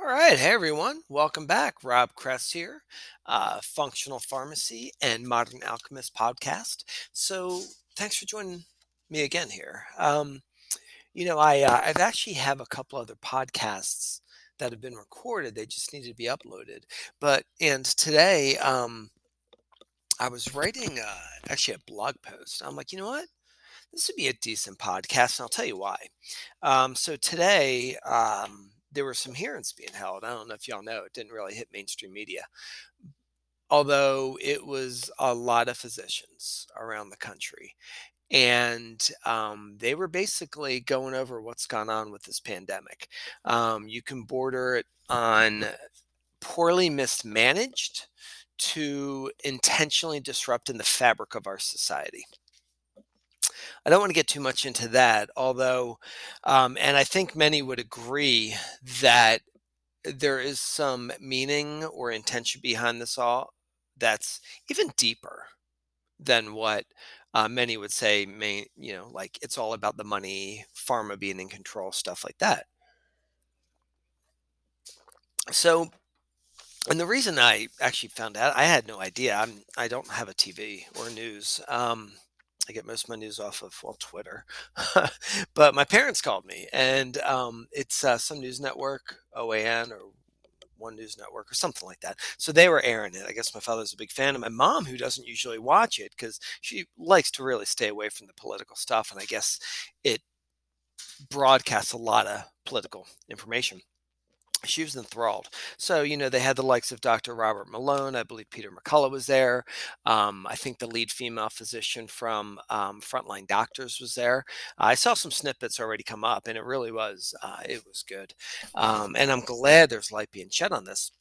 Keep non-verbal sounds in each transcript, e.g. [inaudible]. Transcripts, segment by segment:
All right. Hey, everyone. Welcome back. Rob Kress here, uh, Functional Pharmacy and Modern Alchemist podcast. So, thanks for joining me again here. Um, you know, I uh, I've actually have a couple other podcasts that have been recorded. They just need to be uploaded. But and today, um, I was writing uh, actually a blog post. I'm like, you know what? This would be a decent podcast, and I'll tell you why. Um, so today, um, there were some hearings being held. I don't know if y'all know, it didn't really hit mainstream media, although it was a lot of physicians around the country. And um, they were basically going over what's gone on with this pandemic. Um, you can border it on poorly mismanaged to intentionally disrupting the fabric of our society. I don't want to get too much into that, although, um, and I think many would agree that there is some meaning or intention behind this all that's even deeper than what uh, many would say may you know like it's all about the money pharma being in control stuff like that. So and the reason i actually found out i had no idea i'm i don't have a tv or news um, I get most of my news off of well Twitter, [laughs] but my parents called me, and um, it's uh, some news network, OAN or One News Network or something like that. So they were airing it. I guess my father's a big fan, and my mom, who doesn't usually watch it because she likes to really stay away from the political stuff, and I guess it broadcasts a lot of political information she was enthralled. So, you know, they had the likes of Dr. Robert Malone. I believe Peter McCullough was there. Um, I think the lead female physician from um, Frontline Doctors was there. I saw some snippets already come up, and it really was, uh, it was good. Um, and I'm glad there's light being shed on this.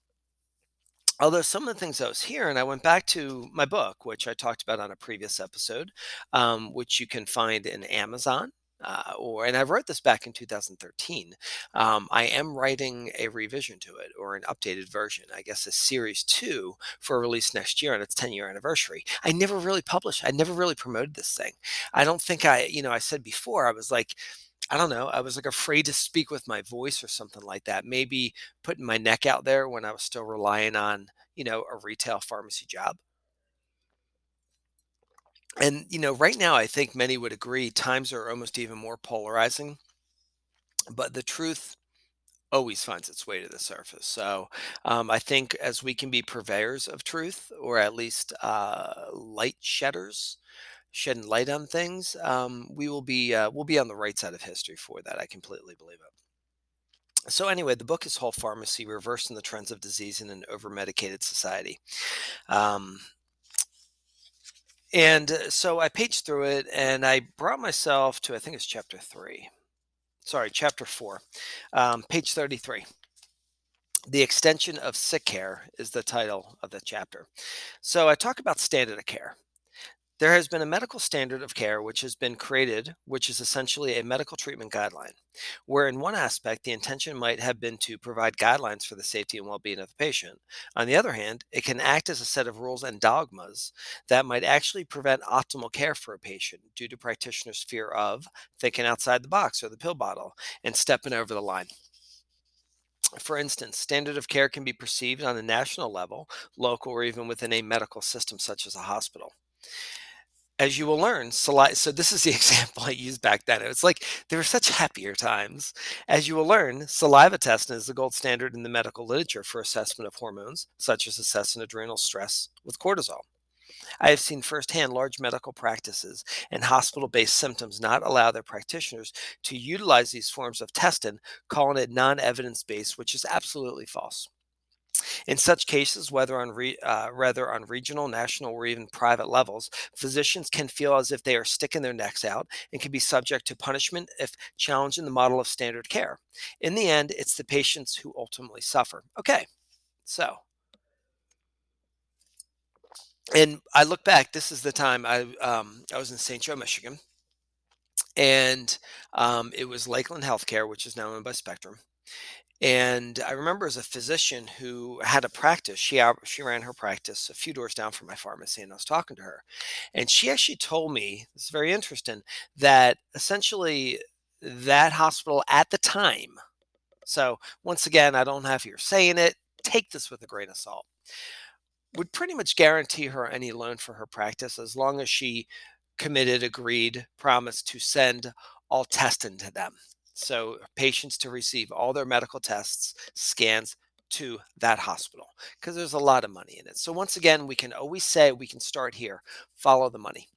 Although some of the things I was hearing, I went back to my book, which I talked about on a previous episode, um, which you can find in Amazon uh, or and I wrote this back in 2013. Um, I am writing a revision to it or an updated version, I guess a series two for release next year on its 10 year anniversary. I never really published, I never really promoted this thing. I don't think I, you know, I said before, I was like, I don't know. I was like afraid to speak with my voice or something like that. Maybe putting my neck out there when I was still relying on, you know, a retail pharmacy job and you know right now i think many would agree times are almost even more polarizing but the truth always finds its way to the surface. So um, i think as we can be purveyors of truth or at least uh, light shedders shedding light on things um, we will be uh, we'll be on the right side of history for that i completely believe it. So anyway the book is whole pharmacy reversing the trends of disease in an over medicated society. Um, and uh, so I paged through it and I brought myself to, I think it's chapter three. Sorry, chapter four, um, page 33. The extension of sick care is the title of the chapter. So I talk about standard of care. There has been a medical standard of care which has been created, which is essentially a medical treatment guideline, where in one aspect the intention might have been to provide guidelines for the safety and well being of the patient. On the other hand, it can act as a set of rules and dogmas that might actually prevent optimal care for a patient due to practitioners' fear of thinking outside the box or the pill bottle and stepping over the line. For instance, standard of care can be perceived on a national level, local, or even within a medical system such as a hospital as you will learn, saliva. So this is the [laughs] example I used back then. It's like there were such happier times. As you will learn, saliva testing is the gold standard in the medical literature for assessment of hormones, such as assessing adrenal stress with cortisol. I have seen firsthand large medical practices and hospital based symptoms not allow their practitioners to utilize these forms of testing, calling it non evidence based, which is absolutely false. In such cases, whether on, re, uh, on regional, national, or even private levels, physicians can feel as if they are sticking their necks out and can be subject to punishment if challenging the model of standard care. In the end, it's the patients who ultimately suffer. Okay, so. And I look back. This is the time I um, I was in St. Joe, Michigan, and um, it was Lakeland Healthcare, which is now owned by Spectrum and I remember as a physician who had a practice, she she ran her practice a few doors down from my pharmacy, and I was talking to her, and she actually told me this is very interesting that essentially that hospital at the time, So, once again, I don't have here saying it. Take this with a grain of salt. Would pretty much guarantee her any loan for her practice as long as she committed, agreed, promised to send all testing to them. So, patients to receive all their medical tests, scans to that hospital because there's a lot of money in it. So, once again, we can always say we can start here, follow the money.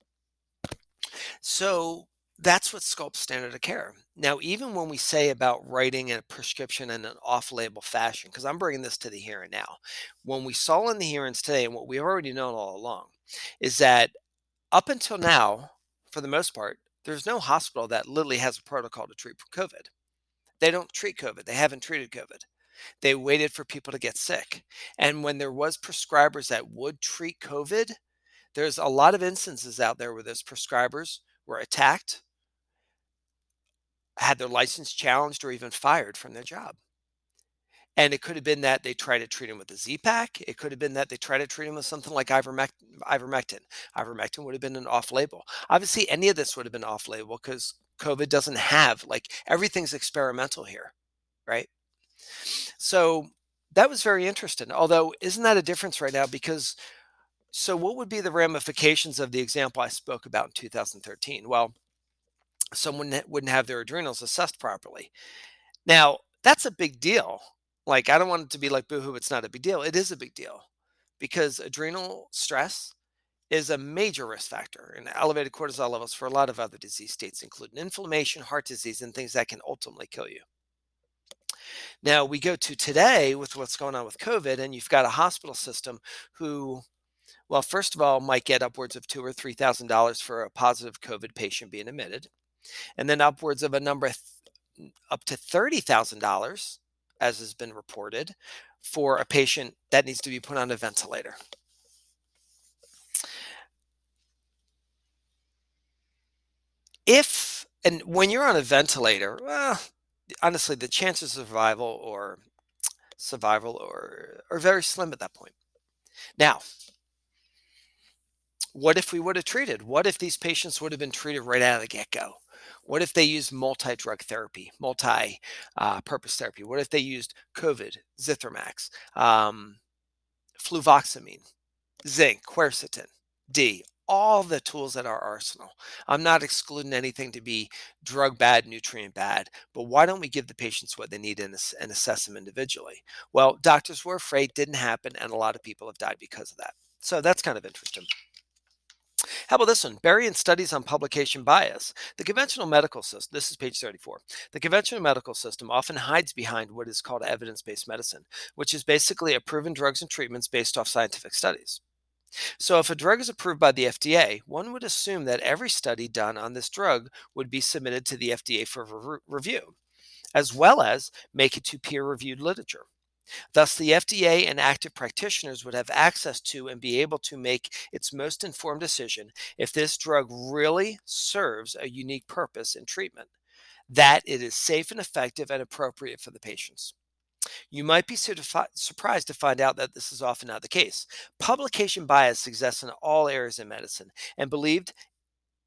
So, that's what sculpts standard of care. Now, even when we say about writing a prescription in an off label fashion, because I'm bringing this to the here and now, when we saw in the hearings today, and what we've already known all along, is that up until now, for the most part, there's no hospital that literally has a protocol to treat COVID. They don't treat COVID. They haven't treated COVID. They waited for people to get sick. And when there was prescribers that would treat COVID, there's a lot of instances out there where those prescribers were attacked, had their license challenged, or even fired from their job. And it could have been that they tried to treat him with a Z-Pak. It could have been that they tried to treat him with something like ivermectin. Ivermectin, ivermectin would have been an off-label. Obviously, any of this would have been off-label because COVID doesn't have like everything's experimental here, right? So that was very interesting. Although, isn't that a difference right now? Because so what would be the ramifications of the example I spoke about in 2013? Well, someone wouldn't have their adrenals assessed properly. Now, that's a big deal like, I don't want it to be like boohoo, it's not a big deal. It is a big deal because adrenal stress is a major risk factor in elevated cortisol levels for a lot of other disease states, including inflammation, heart disease, and things that can ultimately kill you. Now, we go to today with what's going on with COVID, and you've got a hospital system who, well, first of all, might get upwards of two or three thousand dollars for a positive COVID patient being admitted, and then upwards of a number up to thirty thousand dollars as has been reported, for a patient that needs to be put on a ventilator. If, and when you're on a ventilator, well, honestly, the chances of survival or survival or are very slim at that point. Now, what if we would have treated? What if these patients would have been treated right out of the get go? What if they used multi drug therapy, multi uh, purpose therapy? What if they used COVID, Zithromax, um, fluvoxamine, zinc, quercetin, D, all the tools at our arsenal. I'm not excluding anything to be drug bad, nutrient bad, but why don't we give the patients what they need and, and assess them individually? Well, doctors were afraid didn't happen, and a lot of people have died because of that. So that's kind of interesting. How about this one? Burying studies on publication bias. The conventional medical system, this is page 34. The conventional medical system often hides behind what is called evidence based medicine, which is basically a proven drugs and treatments based off scientific studies. So, if a drug is approved by the FDA, one would assume that every study done on this drug would be submitted to the FDA for re- review, as well as make it to peer reviewed literature. Thus, the FDA and active practitioners would have access to and be able to make its most informed decision if this drug really serves a unique purpose in treatment, that it is safe and effective and appropriate for the patients. You might be surprised to find out that this is often not the case. Publication bias exists in all areas of medicine, and believed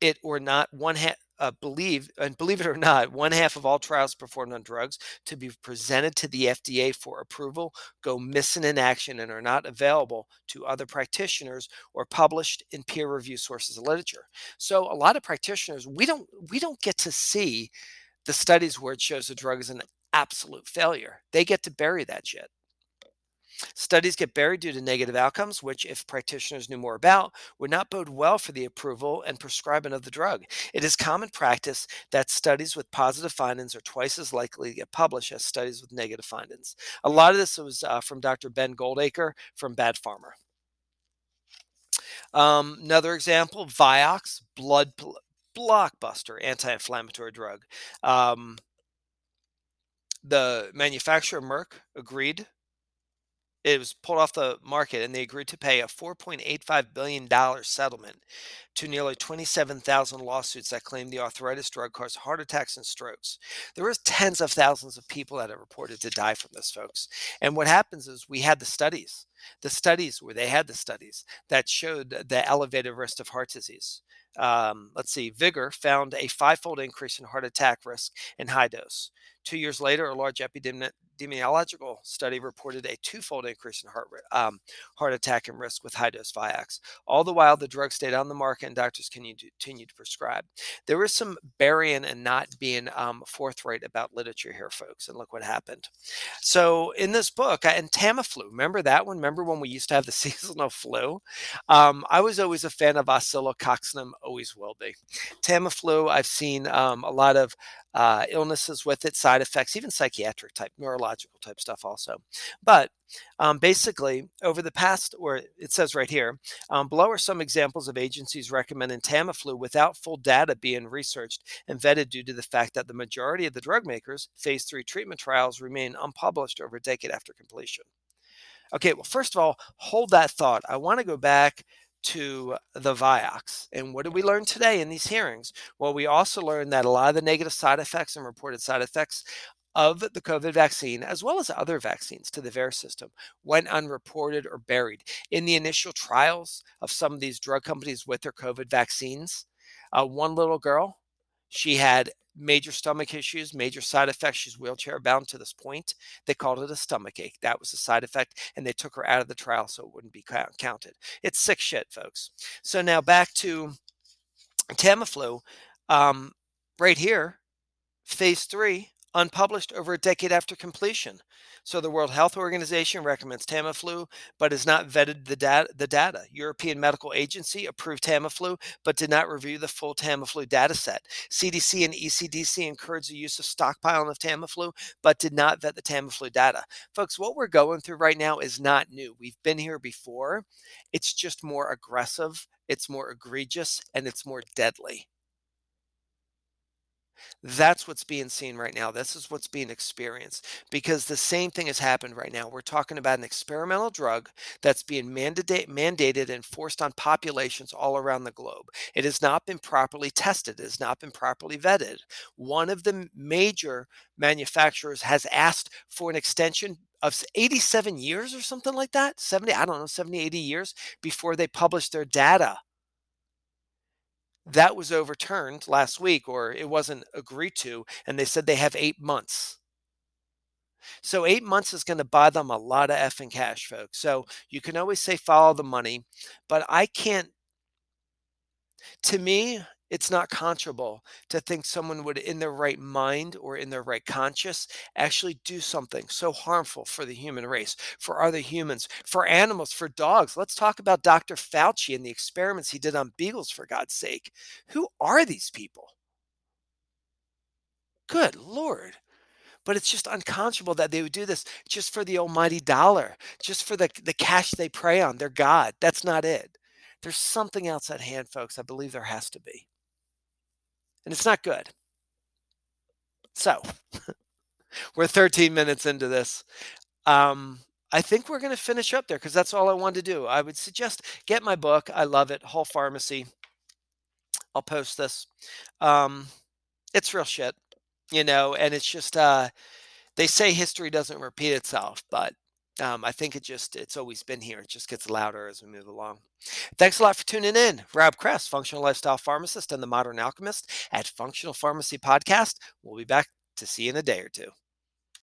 it or not, one ha- uh, believe and believe it or not, one half of all trials performed on drugs to be presented to the FDA for approval go missing in action and are not available to other practitioners or published in peer review sources of literature. So a lot of practitioners we don't we don't get to see the studies where it shows the drug is an absolute failure. They get to bury that shit. Studies get buried due to negative outcomes, which, if practitioners knew more about, would not bode well for the approval and prescribing of the drug. It is common practice that studies with positive findings are twice as likely to get published as studies with negative findings. A lot of this was uh, from Dr. Ben Goldacre from Bad Pharma. Um, another example Vioxx, blood blockbuster anti inflammatory drug. Um, the manufacturer Merck agreed it was pulled off the market and they agreed to pay a $4.85 billion settlement to nearly 27,000 lawsuits that claimed the arthritis drug caused heart attacks and strokes. There was tens of thousands of people that have reported to die from this, folks. And what happens is we had the studies. The studies where they had the studies that showed the elevated risk of heart disease. Um, let's see, Vigor found a five-fold increase in heart attack risk in high dose. Two years later, a large epidemiological study reported a twofold increase in heart, um, heart attack and risk with high dose Vioxx. All the while, the drug stayed on the market and doctors continued to prescribe. There was some burying and not being um, forthright about literature here, folks, and look what happened. So, in this book, and Tamiflu, remember that one? Remember when we used to have the [laughs] seasonal flu? Um, I was always a fan of Oscillococcinum, always will be. Tamiflu, I've seen um, a lot of uh, illnesses with it, side effects, even psychiatric type, neurological type stuff also. But um, basically, over the past, or it says right here, um, below are some examples of agencies recommending Tamiflu without full data being researched and vetted due to the fact that the majority of the drug makers' phase three treatment trials remain unpublished over a decade after completion. Okay, well, first of all, hold that thought. I want to go back to the Vioxx. And what did we learn today in these hearings? Well, we also learned that a lot of the negative side effects and reported side effects of the COVID vaccine, as well as other vaccines to the VAERS system, went unreported or buried. In the initial trials of some of these drug companies with their COVID vaccines, uh, one little girl, she had major stomach issues, major side effects. She's wheelchair bound to this point. They called it a stomach ache. That was a side effect, and they took her out of the trial so it wouldn't be counted. It's sick shit, folks. So now back to Tamiflu. Um, right here, phase three unpublished over a decade after completion. So the World Health Organization recommends Tamiflu, but has not vetted the data. The data. European Medical Agency approved Tamiflu, but did not review the full Tamiflu data set. CDC and ECDC encouraged the use of stockpiling of Tamiflu, but did not vet the Tamiflu data. Folks, what we're going through right now is not new. We've been here before. It's just more aggressive, it's more egregious, and it's more deadly. That's what's being seen right now. This is what's being experienced because the same thing has happened right now. We're talking about an experimental drug that's being mandate, mandated and forced on populations all around the globe. It has not been properly tested, it has not been properly vetted. One of the major manufacturers has asked for an extension of 87 years or something like that 70 i don't know 70 80 years before they publish their data that was overturned last week or it wasn't agreed to and they said they have eight months. So eight months is going to buy them a lot of effing cash folks. So you can always say follow the money but i can't to me it's not conscionable to think someone would in their right mind or in their right conscience actually do something so harmful for the human race for other humans for animals for dogs. Let's talk about dr fauci and the experiments he did on beagles for god's sake. Who are these people? Good lord. But it's just unconscionable that they would do this just for the almighty dollar just for the, the cash they prey on their god. That's not it. There's something else at hand folks. I believe there has to be and it's not good. So [laughs] we're 13 minutes into this. Um, I think we're going to finish up there because that's all I wanted to do. I would suggest get my book. I love it. Whole Pharmacy. I'll post this. Um, it's real shit, you know, and it's just, uh, they say history doesn't repeat itself, but um, I think it just, it's always been here. It just gets louder as we move along. Thanks a lot for tuning in. Rob Kress, functional lifestyle pharmacist and the modern alchemist at Functional Pharmacy Podcast. We'll be back to see you in a day or two.